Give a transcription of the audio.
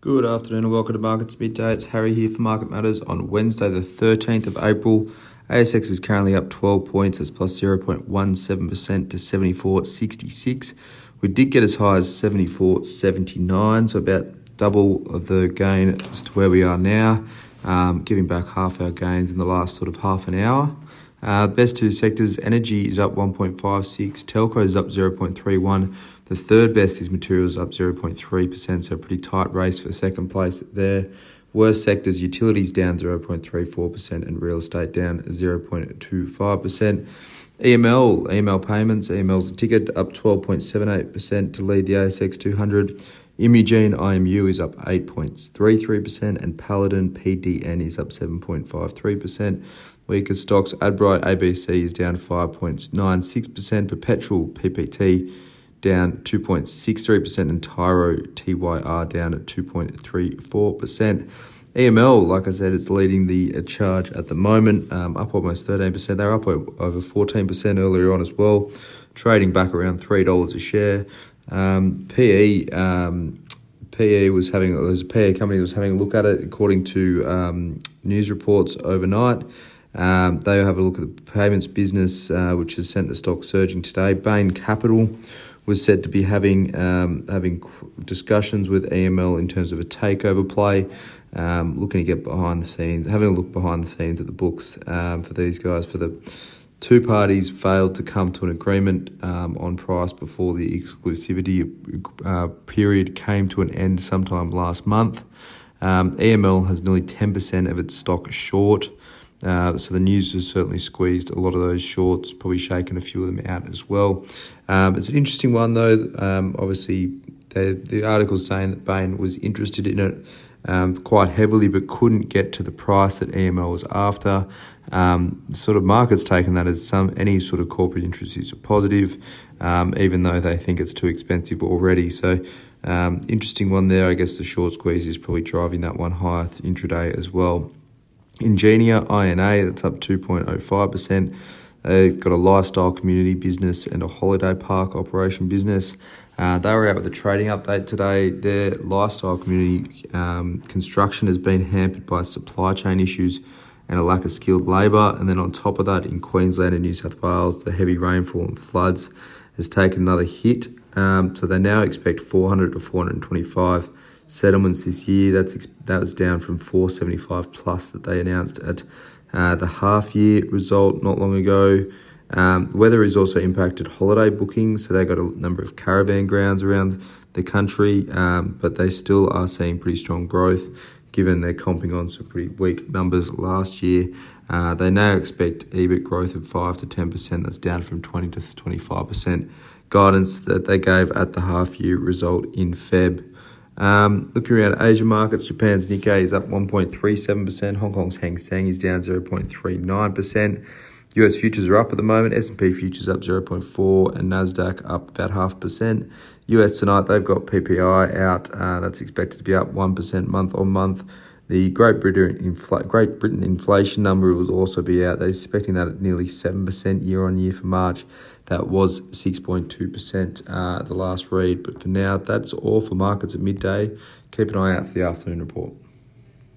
Good afternoon and welcome to Markets Midday. It's Harry here for Market Matters on Wednesday, the 13th of April. ASX is currently up 12 points, it's plus 0.17% to 74.66. We did get as high as 74.79, so about double the gain as to where we are now, um, giving back half our gains in the last sort of half an hour. Uh, best two sectors, energy is up 1.56, telco is up 0.31. The third best is materials up 0.3%, so pretty tight race for second place there. Worst sectors, utilities down 0.34% and real estate down 0.25%. EML, EML payments, EML's ticket up 12.78% to lead the ASX 200. Imugene IMU is up 8.33% and Paladin PDN is up 7.53%. Weaker stocks, Adbri ABC is down 5.96%, Perpetual PPT down 2.63%, and Tyro TYR down at 2.34%. EML, like I said, is leading the uh, charge at the moment, um, up almost 13%. They're up over 14% earlier on as well, trading back around $3 a share. Um, PE. Um, PE was having there's a PE company that was having a look at it according to um, news reports overnight. Um, they have a look at the payments business, uh, which has sent the stock surging today. Bain Capital was said to be having um, having discussions with EML in terms of a takeover play, um, looking to get behind the scenes, having a look behind the scenes at the books um, for these guys. For the two parties failed to come to an agreement um, on price before the exclusivity uh, period came to an end sometime last month. Um, EML has nearly 10% of its stock short. Uh, so the news has certainly squeezed a lot of those shorts, probably shaken a few of them out as well. Um, it's an interesting one though. Um, obviously, the, the article's saying that Bain was interested in it um, quite heavily, but couldn't get to the price that EML was after. Um, sort of market's taken that as some any sort of corporate interest is a positive, um, even though they think it's too expensive already. So. Um, interesting one there. I guess the short squeeze is probably driving that one higher intraday as well. Ingenia INA, that's up 2.05%. They've got a lifestyle community business and a holiday park operation business. Uh, they were out with a trading update today. Their lifestyle community um, construction has been hampered by supply chain issues and a lack of skilled labour. And then on top of that, in Queensland and New South Wales, the heavy rainfall and floods has taken another hit. Um, so they now expect 400 to 425 settlements this year. That's that was down from 475 plus that they announced at uh, the half year result not long ago. Um, weather has also impacted holiday bookings, so they've got a number of caravan grounds around the country, um, but they still are seeing pretty strong growth given they're comping on some pretty weak numbers last year. Uh, they now expect EBIT growth of 5 to 10%, that's down from 20 to 25% guidance that they gave at the half year result in Feb. Um, looking around Asia markets, Japan's Nikkei is up 1.37%. Hong Kong's Hang Seng is down 0.39%. US futures are up at the moment. S&P futures up 0.4 and Nasdaq up about half percent. US tonight they've got PPI out. Uh, that's expected to be up one percent month on month. The Great Britain, infl- Great Britain inflation number will also be out. They're expecting that at nearly 7% year on year for March. That was 6.2% uh, the last read. But for now, that's all for markets at midday. Keep an eye out for the afternoon report.